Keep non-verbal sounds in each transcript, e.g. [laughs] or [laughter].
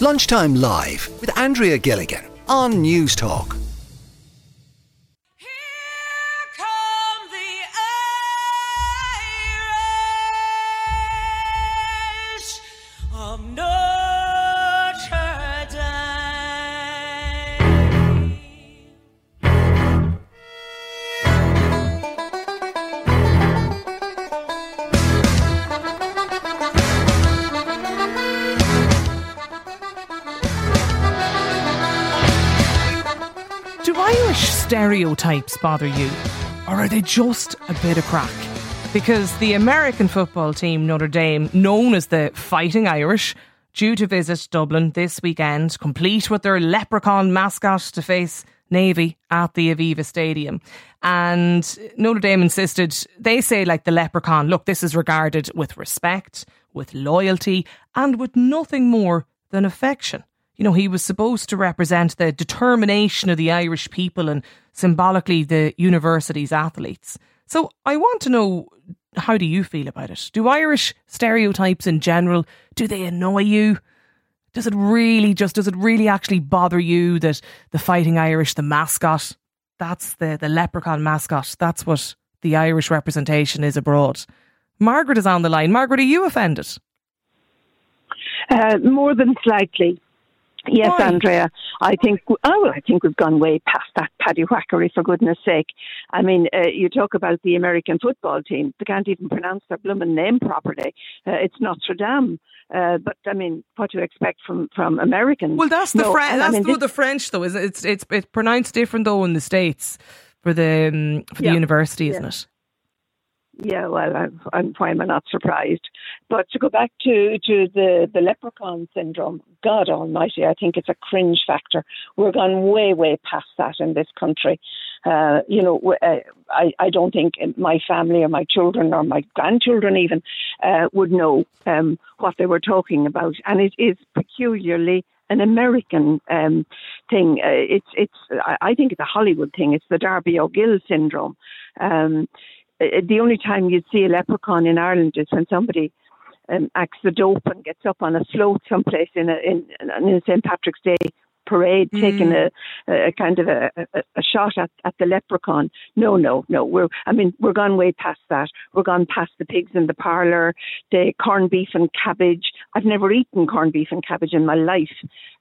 Lunchtime Live with Andrea Gilligan on Newstalk. Stereotypes bother you? Or are they just a bit of craic? Because the American football team Notre Dame, known as the Fighting Irish, due to visit Dublin this weekend, complete with their leprechaun mascot to face Navy at the Aviva Stadium. And Notre Dame insisted, they say, like the leprechaun, look, this is regarded with respect, with loyalty, and with nothing more than affection you know, he was supposed to represent the determination of the Irish people and symbolically the university's athletes. So I want to know how do you feel about it? Do Irish stereotypes in general do they annoy you? Does it really just does it really actually bother you that the fighting Irish, the mascot, that's the the leprechaun mascot, that's what the Irish representation is abroad. Margaret is on the line. Margaret, are you offended? Uh, more than slightly. Yes, Why? Andrea. I think oh, I think we've gone way past that paddy whackery. For goodness' sake, I mean, uh, you talk about the American football team; they can't even pronounce their blooming name properly. Uh, it's Notre Dame. Uh, but I mean, what do you expect from from Americans? Well, that's the no, French. That's I mean, the, the French, though. Is it? it's it's it's pronounced different though in the states for the um, for the Yeah. university, isn't Yeah. it? Yeah, well, I'm, I'm why am I not surprised? But to go back to, to the, the leprechaun syndrome, God Almighty, I think it's a cringe factor. We're gone way, way past that in this country. Uh, you know, uh, I, I don't think my family or my children or my grandchildren even uh, would know um, what they were talking about, and it is peculiarly an American um, thing. Uh, it's it's I think it's a Hollywood thing. It's the Darby O'Gill syndrome. Um, the only time you'd see a leprechaun in Ireland is when somebody um, acts the dope and gets up on a float someplace in a in, in a St Patrick's Day parade, taking a, a kind of a, a, a shot at, at the leprechaun. No, no, no. We're I mean we're gone way past that. We're gone past the pigs in the parlour, the corned beef and cabbage. I've never eaten corned beef and cabbage in my life,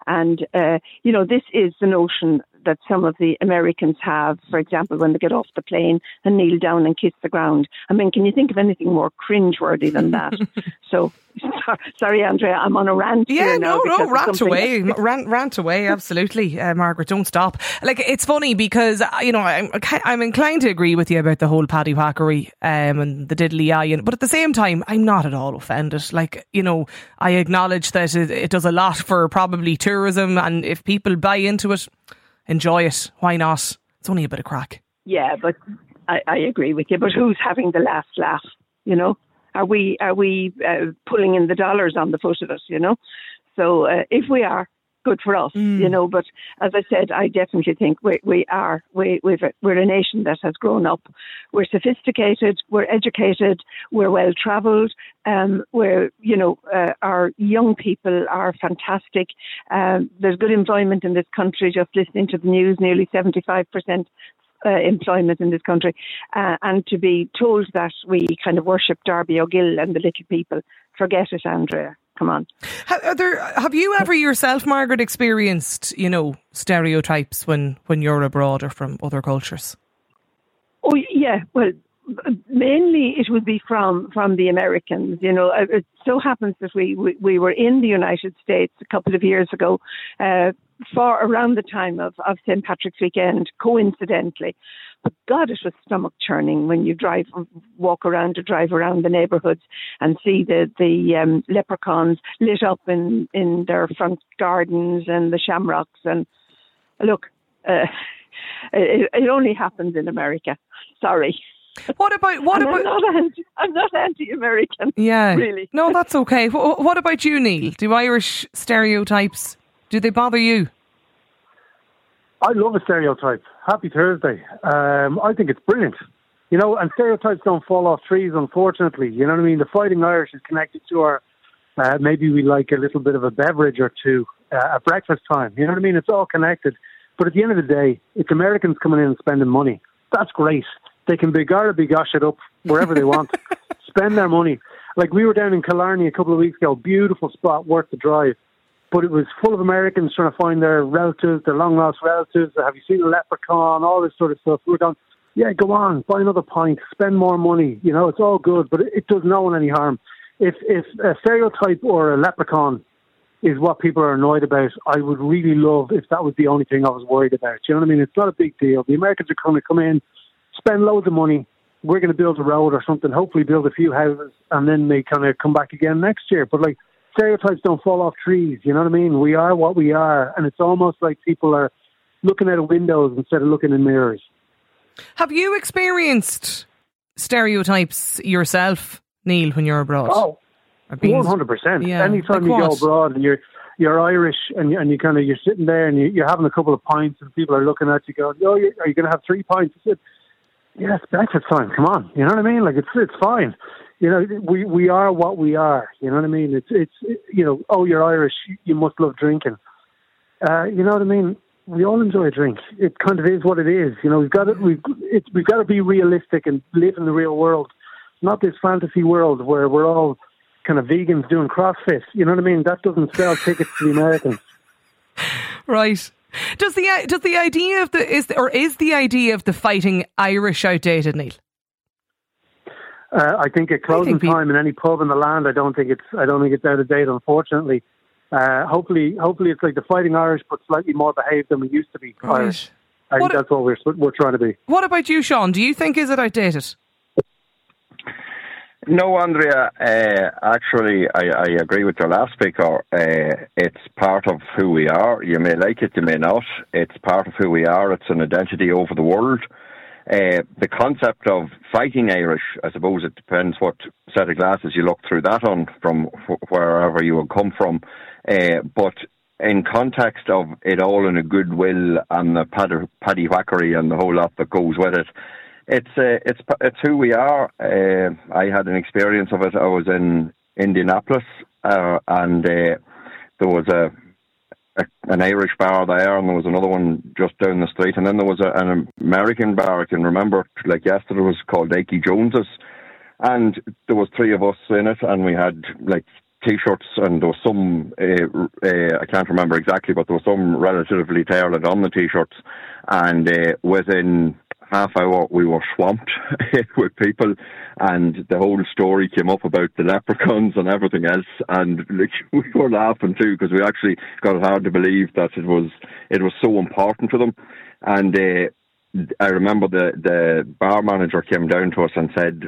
and uh, you know this is the notion that some of the Americans have, for example, when they get off the plane and kneel down and kiss the ground. I mean, can you think of anything more cringeworthy than that? [laughs] so, [laughs] sorry, Andrea, I'm on a rant Yeah, no, no, rant away, rant, rant away. Absolutely, uh, Margaret, don't stop. Like it's funny because uh, you know I'm I'm inclined to agree with you about the whole paddy whackery um, and the diddly eye, but at the same time, I'm not at all offended. Like you know, I acknowledge that it, it does a lot for probably tourism, and if people buy into it, enjoy it. Why not? It's only a bit of craic. Yeah, but I, I agree with you. But who's having the last laugh? You know, are we are we uh, pulling in the dollars on the foot of it? You know, so uh, if we are, good for us. You know, but as I said, I definitely think we we are we we've we're a nation that has grown up. We're sophisticated. We're educated. We're well travelled. Um, we're you know uh, our young people are fantastic. Um, there's good employment in this country. Just listening to the news, nearly seventy five percent uh, employment in this country, uh, and to be told that we kind of worship Darby O'Gill and the little people, forget it, Andrea. Come on. Ha- Are there, have you ever yourself, Margaret, experienced you know stereotypes when when you're abroad or from other cultures? Oh yeah, well, mainly it would be from from the Americans. You know, it so happens that we we, we were in the United States a couple of years ago. Uh, for around the time of, of St. Patrick's weekend, coincidentally. But God, it was stomach churning when you drive, walk around or drive around the neighbourhoods and see the the um, leprechauns lit up in in their front gardens and the shamrocks. And look, uh, [laughs] it, it only happens in America. Sorry. What about what And [laughs] I'm about? not anti, I'm not anti-American. Yeah, really. No, that's okay. Wh- What about you, Neil? Do Irish stereotypes do they bother you? I love a stereotype. Happy Thursday. Um, I think it's brilliant. You know, and stereotypes don't fall off trees, unfortunately. You know what I mean? The Fighting Irish is connected to our Uh, maybe we like a little bit of a beverage or two uh, at breakfast time. You know what I mean? It's all connected. But at the end of the day, it's Americans coming in and spending money. That's great. They can be Gara be gosh it up wherever they want. [laughs] Spend their money. Like we were down in Killarney a couple of weeks ago, beautiful spot, worth the drive. But it was full of Americans trying to find their relatives, their long lost relatives. Have you seen a leprechaun? All this sort of stuff. We were going, yeah, go on, buy another pint, spend more money. You know, it's all good, but it, does no one any harm. If if a stereotype or a leprechaun is what people are annoyed about, I would really love if that was the only thing I was worried about. You know what I mean? It's not a big deal. The Americans are going to come in, spend loads of money. We're going to build a road or something, hopefully build a few houses, and then they kind of come back again next year. But like stereotypes don't fall off trees. You know what I mean? We are what we are, and it's almost like people are looking out of windows instead of looking in mirrors. Have you experienced stereotypes yourself, Neil, when you're abroad? Oh, one hundred percent. Anytime you go abroad and you're you're Irish and you, and you kind of you're sitting there and you, you're having a couple of pints and people are looking at you going, "Oh, you- are you going to have three pints?" I said, "Yes, breakfast time. Come on." You know what I mean? Like it's it's fine. You know, we we are what we are. You know what I mean? It's it's you know, oh, you're Irish. You must love drinking. Uh, you know what I mean? We all enjoy a drink. It kind of is what it is. You know, we've got to we've it's, we've got to be realistic and live in the real world, not this fantasy world where we're all kind of vegans doing CrossFit. You know what I mean? That doesn't sell tickets to the Americans. [laughs] Right. Does the does the idea of the is or is the idea of the fighting Irish outdated, Neil? Uh, I think at closing pe- time in any pub in the land, I don't think it's I don't think it's out of date. Unfortunately, uh, hopefully, hopefully it's like the Fighting Irish, but slightly more behaved than we used to be. Irish. I What think a- that's what we're we're trying to be. What about you, Sean? Do you think is it outdated? No, Andrea. Uh, actually, I, I agree with your last speaker. Uh, it's part of who we are. You may like it, you may not. It's part of who we are. It's an identity over the world. Uh, the concept of fighting Irish, I suppose it depends what set of glasses you look through that on from wh- wherever you would come from. Uh, but in context of it all in a goodwill and the paddy, paddy whackery and the whole lot that goes with it, it's uh, it's it's who we are. Uh, I had an experience of it. I was in Indianapolis, uh, and uh, there was a, a an Irish bar there, and there was another one just down the street, and then there was a, an American bar. I can remember, like yesterday, was called Akey Jones's, and there was three of us in it, and we had like T-shirts, and there was some uh, uh, I can't remember exactly, but there was some relatively tailored on the T-shirts, and uh, within half hour we were swamped [laughs] with people and the whole story came up about the leprechauns and everything else and like, [laughs] we were laughing too because we actually got it hard to believe that it was it was so important to them and uh, I remember the the bar manager came down to us and said,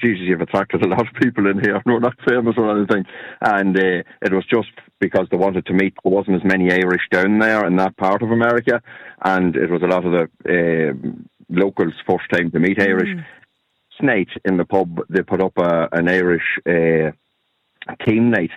"Jesus, you've attracted a lot of people in here. [laughs] We're not famous or anything." And uh, it was just because they wanted to meet. There wasn't as many Irish down there in that part of America, and it was a lot of the uh, locals' first time to meet Irish. Night in the pub, they put up a, an Irish uh, team night,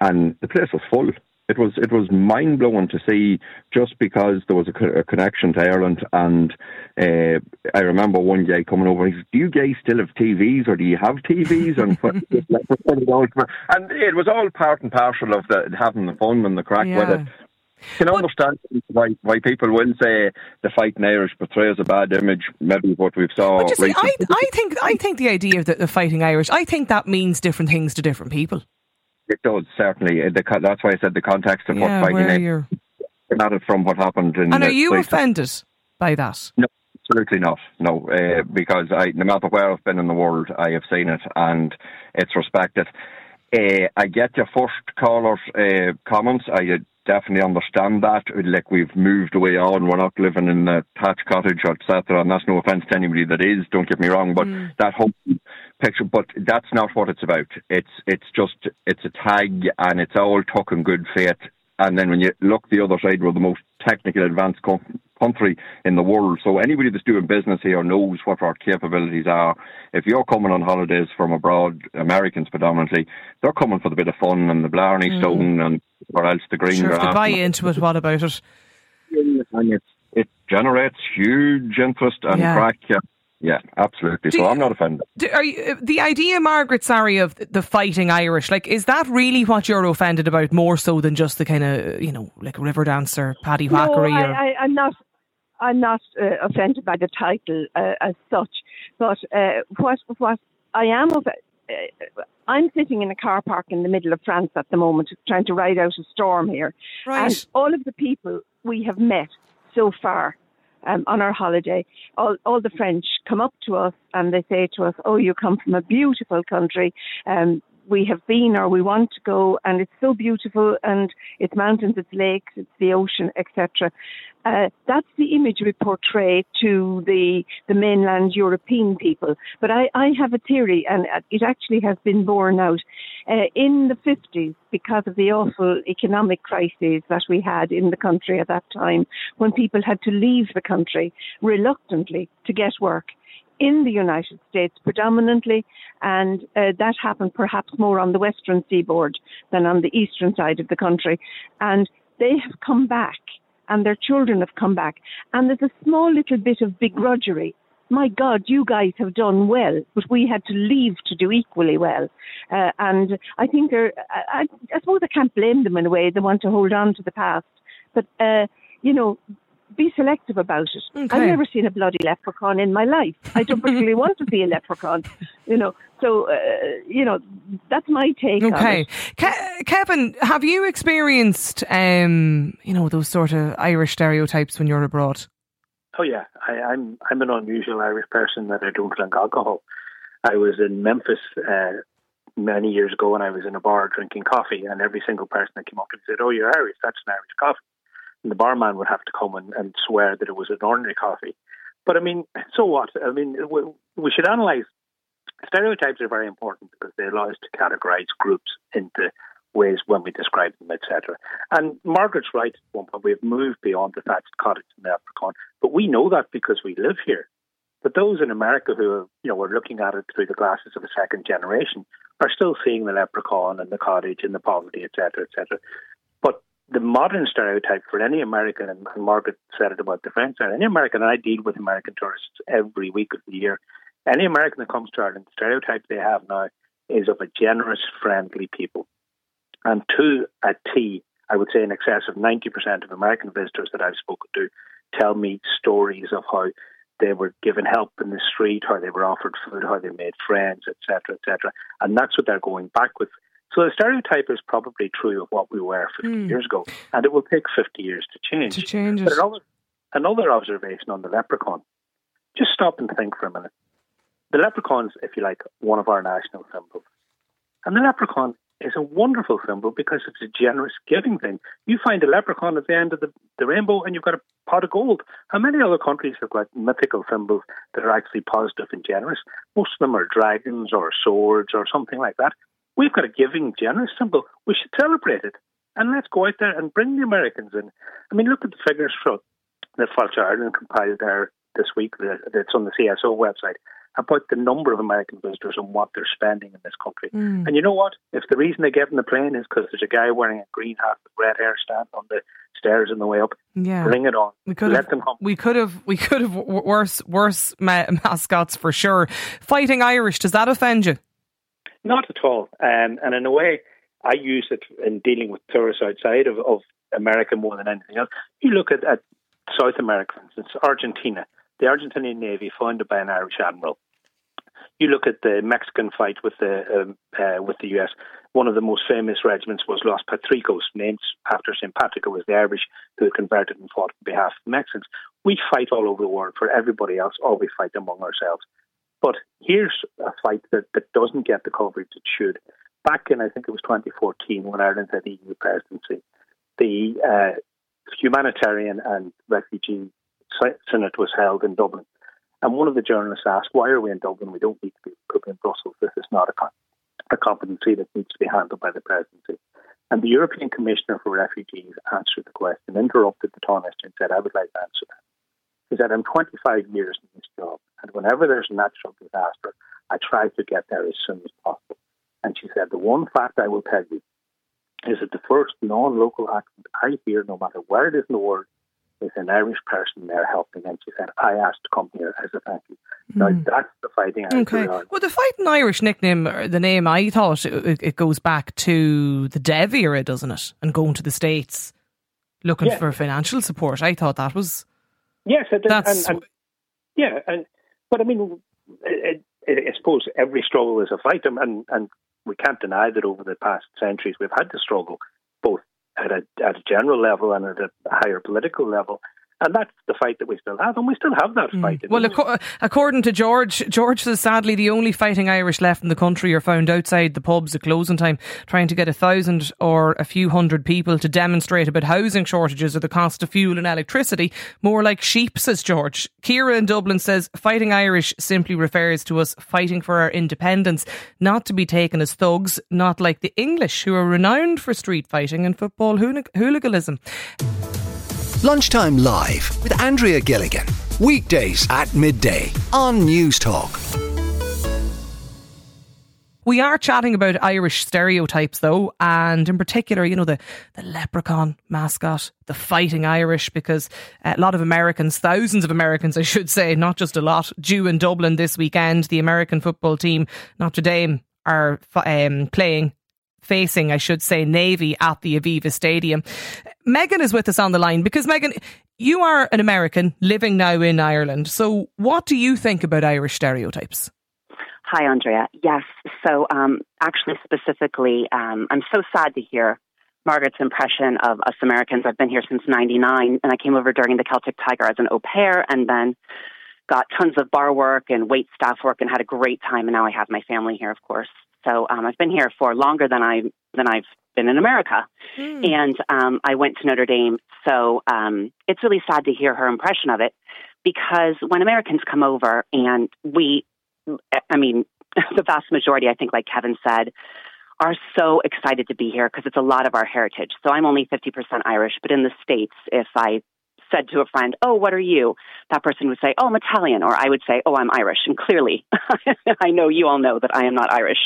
and the place was full. It was it was mind blowing to see just because there was a, a connection to Ireland, and uh, I remember one guy coming over. He said, "Do you guys still have TVs, or do you have TVs?" And [laughs] and it was all part and parcel of the having the fun and the craic with it. Can understand why why people will say the fighting Irish portrays a bad image. Maybe what we've saw. But see, I. I think I think the idea of the, the fighting Irish, I think that means different things to different people. It does certainly. Uh, The, that's why I said the context of Yeah, what fighting you're. Not from what happened in. And are you offended by that? No, absolutely not. No, uh, because I, no matter where I've been in the world, I have seen it and it's respected. Uh, I get your first caller's uh, comments. I definitely understand that. Like we've moved away on, we're not living in a thatched cottage, etc. And that's no offence to anybody that is. Don't get me wrong, but mm. that whole picture. But that's not what it's about. It's it's just it's a tag, and it's all talk in good faith. And then when you look the other side, we're the most technical advanced co- country in the world. So anybody that's doing business here knows what our capabilities are. If you're coming on holidays from abroad, Americans predominantly, they're coming for the bit of fun and the Blarney mm. Stone and or else the green Sure, if they buy into it, what about it? and it, it generates huge interest and Yeah. craic. uh, Yeah, absolutely. Do so you, I'm not offended. Do, are you, the idea, Margaret, sorry, of the fighting Irish, like, is that really what you're offended about more so than just the kind of, you know, like river dancer, Paddy Whackery? No, I, I, am not. I'm not uh, offended by the title uh, as such, but uh, what what I am of, uh, I'm sitting in a car park in the middle of France at the moment, trying to ride out a storm here, right. and all of the people we have met so far um, on our holiday, all, all the French come up to us and they say to us, "Oh, you come from a beautiful country. Um, we have been or we want to go, and it's so beautiful, and it's mountains, it's lakes, it's the ocean, etc. Uh, that's the image we portray to the the mainland European people. But I, I have a theory, and it actually has been borne out uh, in the 50s because of the awful economic crisis that we had in the country at that time, when people had to leave the country reluctantly to get work in the United States predominantly, and uh, that happened perhaps more on the western seaboard than on the eastern side of the country. And they have come back, and their children have come back, and there's a small little bit of begrudgery. My God, you guys have done well, but we had to leave to do equally well. Uh, and I think they're, I, I, suppose I can't blame them in a way. They want to hold on to the past. But, uh, you know, be selective about it. Okay. I've never seen a bloody leprechaun in my life. I don't particularly want to be a leprechaun, you know. So, uh, you know, that's my take. Okay, Ke- Kevin, have you experienced, um, you know, those sort of Irish stereotypes when you're abroad? Oh yeah, I, I'm I'm an unusual Irish person that I don't drink alcohol. I was in Memphis uh, many years ago, and I was in a bar drinking coffee, and every single person that came up and said, "Oh, you're Irish. That's an Irish coffee." And the barman would have to come and, and swear that it was an ordinary coffee. But I mean, so what? I mean, we, we should analyze. Stereotypes are very important because they allow us to categorize groups into ways when we describe them, etc. And Margaret's right at one point. We've moved beyond the thatched cottage and the leprechaun, but we know that because we live here. But those in America who are, you know, are looking at it through the glasses of a second generation are still seeing the leprechaun and the cottage and the poverty, etc., etc the modern stereotype for any American, and Margaret said it about the French, and any American, and I deal with American tourists every week of the year, any American that comes to Ireland, the stereotype they have now is of a generous, friendly people. And to a T, I would say in excess of 90% of American visitors that I've spoken to tell me stories of how they were given help in the street, how they were offered food, how they made friends, etc., etc. And that's what they're going back with. So the stereotype is probably true of what we were 50 mm. years ago, and it will take 50 years to change. To change. But another, another observation on the leprechaun. Just stop and think for a minute. The leprechaun is, if you like, one of our national symbols. And the leprechaun is a wonderful symbol because it's a generous giving thing. You find a leprechaun at the end of the, the rainbow and you've got a pot of gold. How many other countries have got mythical symbols that are actually positive and generous? Most of them are dragons or swords or something like that. We've got a giving, generous symbol. We should celebrate it. And let's go out there and bring the Americans in. I mean, look at the figures from that Fáilte Ireland compiled there this week that's on the CSO website about the number of American visitors and what they're spending in this country. Mm. And you know what? If the reason they get in the plane is because there's a guy wearing a green hat with red hair standing on the stairs on the way up, yeah. bring it on. We could Let have, them come. We could have we could have worse worse [laughs] mascots for sure. Fighting Irish does that offend you? Not at all. Um, and in a way, I use it in dealing with tourists outside of, of America more than anything else. You look at, at South America, for instance, Argentina, the Argentinian Navy founded by an Irish admiral. You look at the Mexican fight with the um, uh, with the US. One of the most famous regiments was Los Patricios, named after St. Patrick. It was the Irish who converted and fought on behalf of the Mexicans. We fight all over the world for everybody else, or we fight among ourselves. But here's a fight that, that doesn't get the coverage it should. Back in, I think it was 2014, when Ireland had the EU presidency, the uh, humanitarian and refugee summit was held in Dublin. And one of the journalists asked, Why are we in Dublin? We don't need to be, in Brussels. This is not a, a competency that needs to be handled by the presidency. And the European Commissioner for Refugees answered the question, interrupted the Tánaiste and said, I would like to answer that is that I'm 25 years in this job, and whenever there's a natural disaster, I try to get there as soon as possible. And she said, the one fact I will tell you is that the first non-local accent I hear, no matter where it is in the world, is an Irish person there helping. And she said, I asked to come here as a thank you. Mm. that's the Fighting Irish. Okay. Well, the Fighting Irish nickname, the name, I thought it, it, goes back to the Dev era, doesn't it? And going to the States looking yeah. for financial support. I thought that was. Yes, it, that's, and, and, yeah, and but I mean, it, I suppose every struggle is a fight, and and we can't deny that over the past centuries we've had to struggle both at a at a general level and at a higher political level. And that's the fight that we still have, and we still have that mm. fight. Well, ac- according to George, George says sadly the only fighting Irish left in the country are found outside the pubs at closing time, trying to get a thousand or a few hundred people to demonstrate about housing shortages or the cost of fuel and electricity. More like sheep, says George. Kira in Dublin says fighting Irish simply refers to us fighting for our independence, not to be taken as thugs, not like the English who are renowned for street fighting and football hooliganism. Lunchtime Live with Andrea Gilligan. Weekdays at midday on Newstalk. We are chatting about Irish stereotypes though, and in particular, you know, the, the leprechaun mascot, the fighting Irish, because a lot of Americans, thousands of Americans, [laughs] I should say, not just a lot, due in Dublin this weekend. The American football team, Notre Dame, are um, playing facing, I should say, Navy at the Aviva Stadium. Megan is with us on the line because, Megan, you are an American living now in Ireland. So, what do you think about Irish stereotypes? Hi, Andrea. Yes. So, um, actually, specifically, um, I'm so sad to hear Margaret's impression of us Americans. I've been here since 99, and I came over during the Celtic Tiger as an au pair and then got tons of bar work and wait staff work and had a great time. And now I have my family here, of course. So um, I've been here for longer than I than I've been in America, mm. and um, I went to Notre Dame. So um, it's really sad to hear her impression of it, because when Americans come over and we, I mean, [laughs] the vast majority, I think, like Kevin said, are so excited to be here because it's a lot of our heritage. So I'm only 50% Irish, but in the States, if I said to a friend, Oh, what are you? That person would say, Oh, I'm Italian. Or I would say, Oh, I'm Irish. And clearly, [laughs] I know you all know that I am not Irish.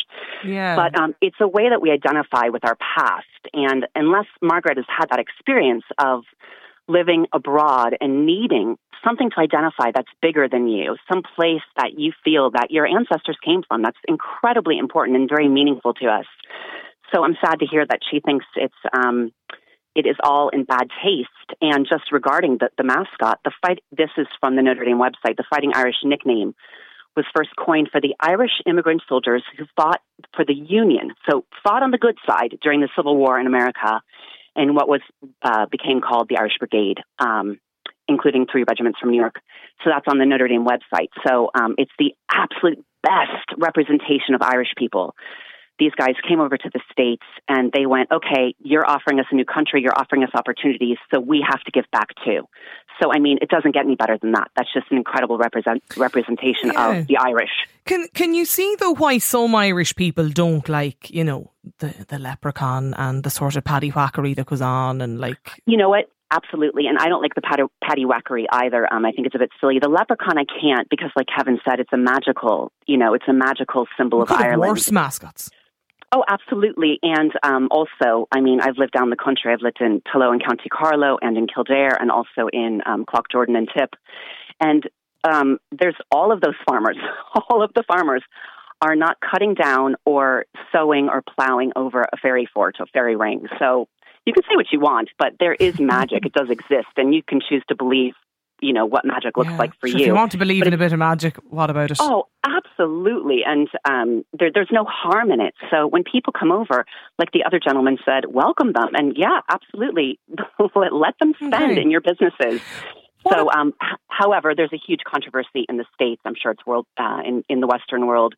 Yeah. But um, it's a way that we identify with our past. And unless Margaret has had that experience of living abroad and needing something to identify that's bigger than you, some place that you feel that your ancestors came from, that's incredibly important and very meaningful to us. So I'm sad to hear that she thinks it's um, it is all in bad taste. And just regarding the, the mascot, the fight, this is from the Notre Dame website, the Fighting Irish nickname was first coined for the Irish immigrant soldiers who fought for the Union, so fought on the good side during the Civil War in America, and what was uh, became called the Irish Brigade, um, including three regiments from New York. So that's on the Notre Dame website. So um, it's the absolute best representation of Irish people these guys came over to the States and they went, okay, you're offering us a new country, you're offering us opportunities, so we have to give back too. So, I mean, it doesn't get any better than that. That's just an incredible represent, representation yeah. of the Irish. Can Can you see though why some Irish people don't like, you know, the the leprechaun and the sort of paddy whackery that goes on and like, you know what? Absolutely, and I don't like the patty, patty whackery either. Um, I think it's a bit silly. The leprechaun I can't because, like Kevin said, it's a magical, you know, it's a magical symbol of Ireland. Worse mascots. Oh, absolutely. And um, also, I mean, I've lived down the country. I've lived in Tullow and County Carlow and in Kildare and also in um, Cloghjordan and Tip. And um, there's all of those farmers, [laughs] all of the farmers are not cutting down or sowing or plowing over a fairy fort or fairy ring. So you can say what you want, but there is magic. it does exist, and you can choose to believe you know what magic looks yeah. like for so you. If you want to believe but in a bit of magic, what about it? Oh, absolutely, and um, there, there's no harm in it. So when people come over, like the other gentleman said, welcome them, and yeah, absolutely, [laughs] let, let them spend okay. in your businesses. So, um, h- however, there's a huge controversy in the states. I'm sure it's world uh, in in the Western world.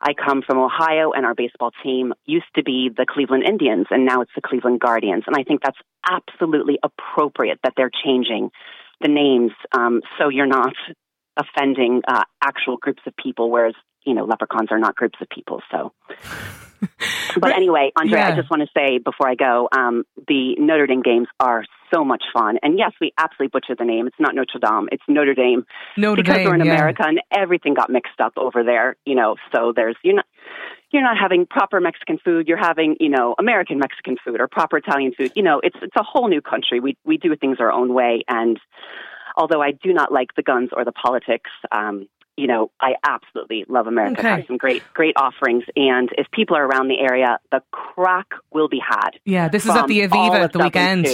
I come from Ohio, and our baseball team used to be the Cleveland Indians, and now it's the Cleveland Guardians. And I think that's absolutely appropriate that they're changing the names um, so you're not offending uh, actual groups of people, whereas you know leprechauns are not groups of people. So. [laughs] but anyway, Andre, yeah. I just want to say before I go, um, the Notre Dame games are so much fun. And yes, we absolutely butchered the name. It's not Notre Dame, it's Notre Dame. Notre because Dame, we're in yeah. America and everything got mixed up over there, you know, so there's you're not you're not having proper Mexican food, you're having, you know, American Mexican food or proper Italian food. You know, it's it's a whole new country. We we do things our own way and although I do not like the guns or the politics, um, you know, I absolutely love America. Okay. It has some great, great offerings. And if people are around the area, the craic will be had. Yeah, this is at the Aviva at the weekend.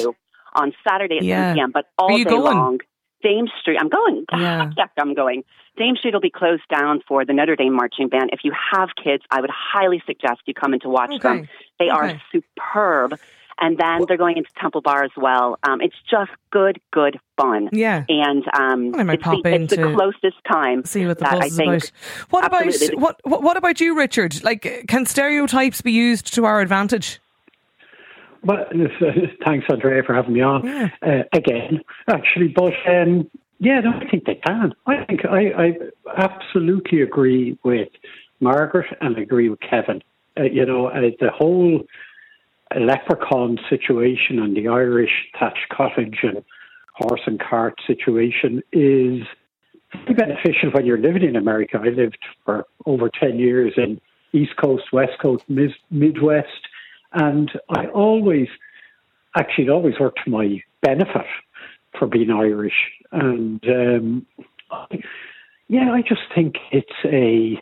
On Saturday at Yeah. 10 p.m. But all day going? long, Dame Street. I'm going. [laughs] Yeah. I'm going. Dame Street will be closed down for the Notre Dame marching band. If you have kids, I would highly suggest you come in to watch Okay. them. They Okay. are superb. And then they're going into Temple Bar as well. Um, it's just good, good fun. Yeah. And um, Well, it's, the, it's the closest time See what the that buzz I is think about. What about absolutely- what, what what about you, Richard? Like, can stereotypes be used to our advantage? Well, thanks, Andrea, for having me on Yeah. uh, again. Actually, but um, yeah, no, I think they can. I think I, I absolutely agree with Margaret and agree with Kevin. Uh, you know, uh, the whole leprechaun situation and the Irish thatched cottage and horse and cart situation is very beneficial when you're living in America. I lived for over 10 years in East Coast, West Coast, Midwest, and I always, actually, it always worked to my benefit for being Irish. And um, I- yeah, I just think it's a,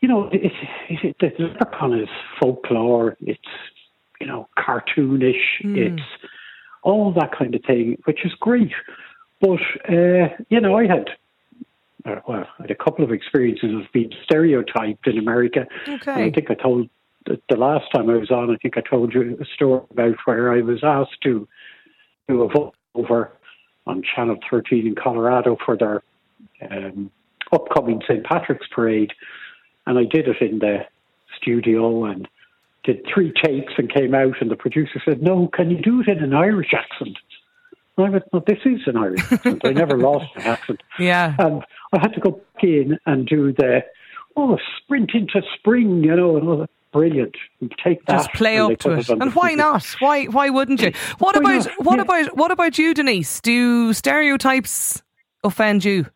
you know, it's, it's, the leprechaun is folklore, it's, you know, cartoonish, it's all that kind of thing, which is great. But, uh, you know, I had uh, well, I had a couple of experiences of being stereotyped in America. Okay. I think I told the, last time I was on. I think I told you a story about where I was asked to do a voiceover on Channel 13 in Colorado for their um, upcoming St. Patrick's Parade, and I did it in the studio and did three takes and came out, and the producer said, "No, can you do it in an Irish accent?" And I went, "No, this is an Irish [laughs] accent. I never lost an accent." Yeah. And I had to go back in and do the oh sprint into spring, you know, and all that. Brilliant. Take that. Just play up to it. And why not? Why why wouldn't you? What Why about not? what Yeah. about what about you, Denise? Do stereotypes offend you?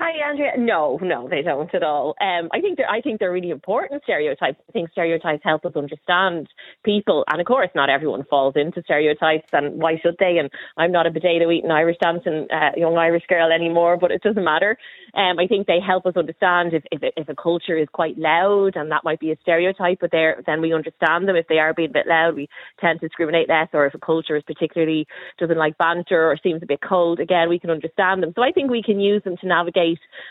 Hi, Andrea. No, no, they don't at all. Um, I think they're, I think they're really important stereotypes. I think stereotypes help us understand people, and of course, not everyone falls into stereotypes, and why should they? And I'm not a potato eating Irish dancing uh, young Irish girl anymore, but it doesn't matter. Um, I think they help us understand if, if if a culture is quite loud, and that might be a stereotype, but they're, then we understand them. If they are being a bit loud, we tend to discriminate less, or if a culture is particularly doesn't like banter or seems a bit cold, again, we can understand them. So I think we can use them to navigate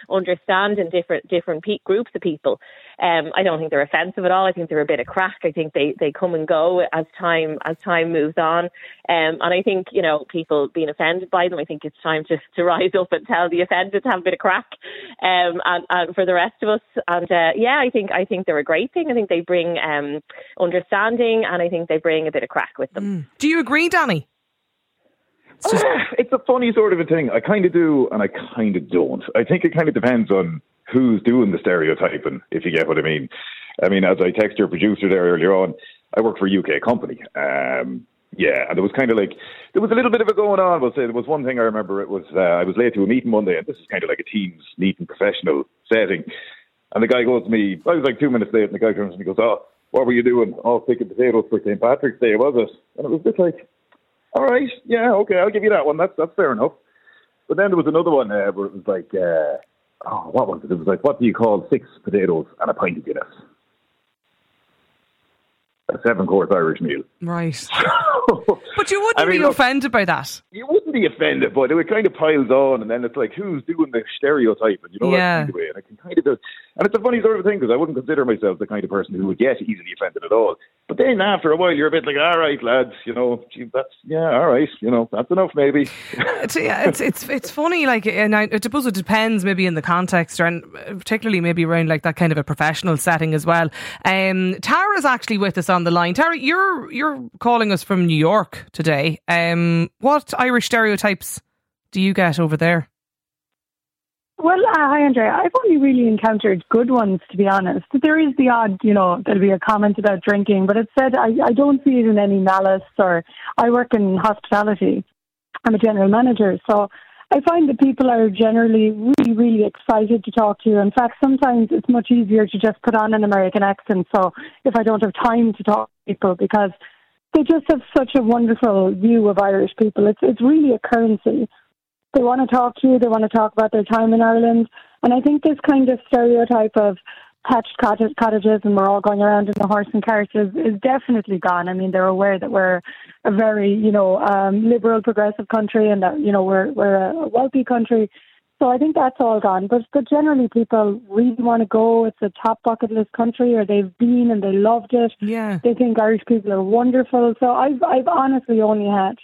understanding different different pe- groups of people. Um, I don't think they're offensive at all. I think they're a bit of craic. I think they, they come and go as time as time moves on. Um, and I think you know people being offended by them. I think it's time to, to rise up and tell the offended to have a bit of craic. Um, and, and for the rest of us, and uh, yeah, I think I think they're a great thing. I think they bring um, understanding, and I think they bring a bit of craic with them. Do you agree, Danny? It's just [sighs] it's a funny sort of a thing. I kind of do, and I kind of don't. I think it kind of depends on who's doing the stereotyping, if you get what I mean. I mean, as I texted your producer there earlier on, I work for a UK company. Um, yeah, and it was kind of like there was a little bit of it going on. But say there was one thing I remember. It was uh, I was late to a meeting one day, and this is kind of like a team's meeting, professional setting. And the guy goes to me. I was like two minutes late, and the guy comes to me and goes, "Oh, what were you doing? Oh, picking potatoes for St. Patrick's Day, was it?" And it was just like, all right, yeah, okay, I'll give you that one. That's that's fair enough. But then there was another one uh, where it was like, uh, oh, what was it? It was like, what do you call six potatoes and a pint of Guinness? A seven course Irish meal. right. [laughs] But you wouldn't I mean, be offended by that. You wouldn't be offended, but it would kind of piles on, and then it's like, who's doing the stereotyping? You know, Yeah. that kind of way. And I can kind of do, and it's a funny sort of thing because I wouldn't consider myself the kind of person who would get easily offended at all. But then after a while, you're a bit like, all right, lads, you know, gee, that's yeah, all right, you know, that's enough, maybe. [laughs] It's, yeah, it's it's it's funny. Like, and I, suppose it depends maybe in the context, and particularly maybe around like that kind of a professional setting as well. Um, Tara's actually with us on the line. Tara, you're you're calling us from New York today. Um, what Irish stereotypes do you get over there? Well, uh, hi, Andrea. I've only really encountered good ones, to be honest. There is the odd, you know, there'll be a comment about drinking, but it's said I, I don't see it in any malice or I work in hospitality. I'm a general manager, so I find that people are generally really, really excited to talk to you. In fact, sometimes it's much easier to just put on an American accent. So if I don't have time to talk to people, because they just have such a wonderful view of Irish people, it's it's really a currency. They want to talk to you. They want to talk about their time in Ireland. And I think this kind of stereotype of thatched cottages and we're all going around in the horse and cart is, is definitely gone. I mean, they're aware that we're a very, you know, um, liberal, progressive country and that, you know, we're, we're a wealthy country. So I think that's all gone. But, but generally, people really want to go. It's a top bucket list country, or they've been and they loved it. Yeah, they think Irish people are wonderful. So I've I've honestly only had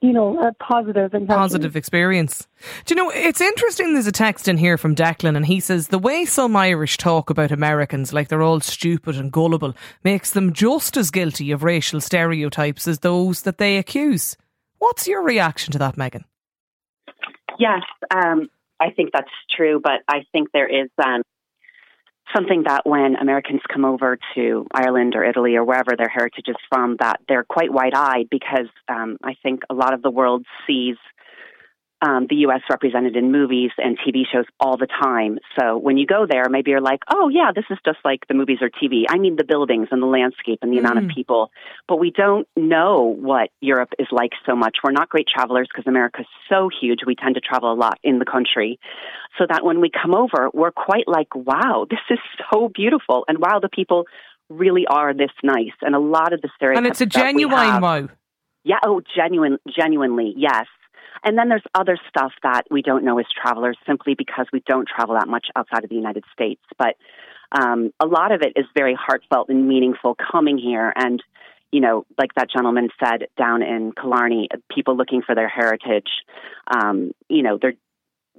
you know, a positive Positive experience. Do you know, it's interesting there's a text in here from Declan and he says the way some Irish talk about Americans like they're all stupid and gullible makes them just as guilty of racial stereotypes as those that they accuse. What's your reaction to that, Megan? Yes, um, I think that's true, but I think there is um, something that when Americans come over to Ireland or Italy or wherever their heritage is from, that they're quite wide eyed because um, I think a lot of the world sees um, the U.S. represented in movies and TV shows all the time. So when you go there, maybe you're like, oh, yeah, this is just like the movies or TV. I mean, the buildings and the landscape and the mm. amount of mm. people. But we don't know what Europe is like so much. We're not great travelers because America's so huge. We tend to travel a lot in the country. So that when we come over, we're quite like, wow, [laughs] this is so beautiful. And wow, the people really are this nice. And a lot of the stereotypes. And it's a genuine wow. Yeah, oh, genuine, genuinely, yes. And then there's other stuff that we don't know as travelers simply because we don't travel that much outside of the United States. But um, a lot of it is very heartfelt and meaningful coming here. And, you know, like that gentleman said down in Killarney, people looking for their heritage, um, you know, they're,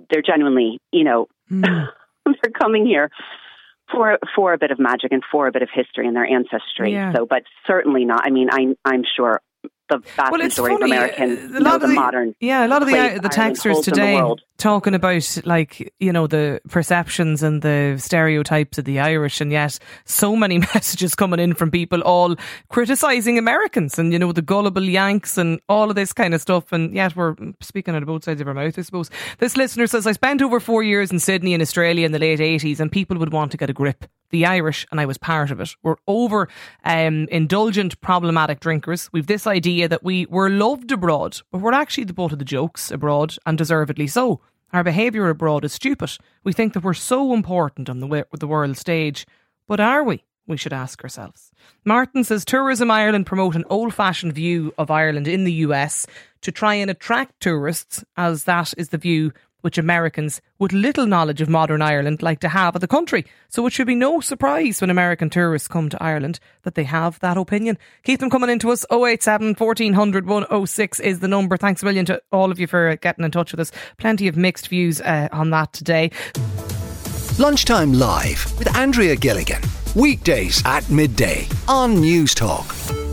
they're genuinely, you know, mm. [laughs] they're coming here for for a bit of magic and for a bit of history and their ancestry. Yeah. So, but certainly not. I mean, I'm I'm sure the vast well, majority funny. of Americans a lot of the, the, modern. Yeah, a lot of the uh, the texters today talking about like you know the perceptions and the stereotypes of the Irish, and yet so many [laughs] messages coming in from people all criticizing Americans and you know the gullible Yanks and all of this kind of stuff, and yet we're speaking out of both sides of our mouth, I suppose. This listener says, "I spent over four years in Sydney in Australia in the late eighties, and people would want to get a grip." The Irish, and I was part of it, were over um, indulgent, problematic drinkers. We've this idea that we were loved abroad, but we're actually the butt of the jokes abroad, and deservedly so. Our behaviour abroad is stupid. We think that we're so important on the, the world stage, but are we? We should ask ourselves. Martin says Tourism Ireland promote an old fashioned view of Ireland in the US to try and attract tourists, as that is the view which Americans with little knowledge of modern Ireland like to have of the country. So it should be no surprise when American tourists come to Ireland that they have that opinion. Keep them coming into us. 087 1400 106 is the number. Thanks a million to all of you for getting in touch with us. Plenty of mixed views uh, on that today. Lunchtime Live with Andrea Gilligan. Weekdays at midday on Newstalk.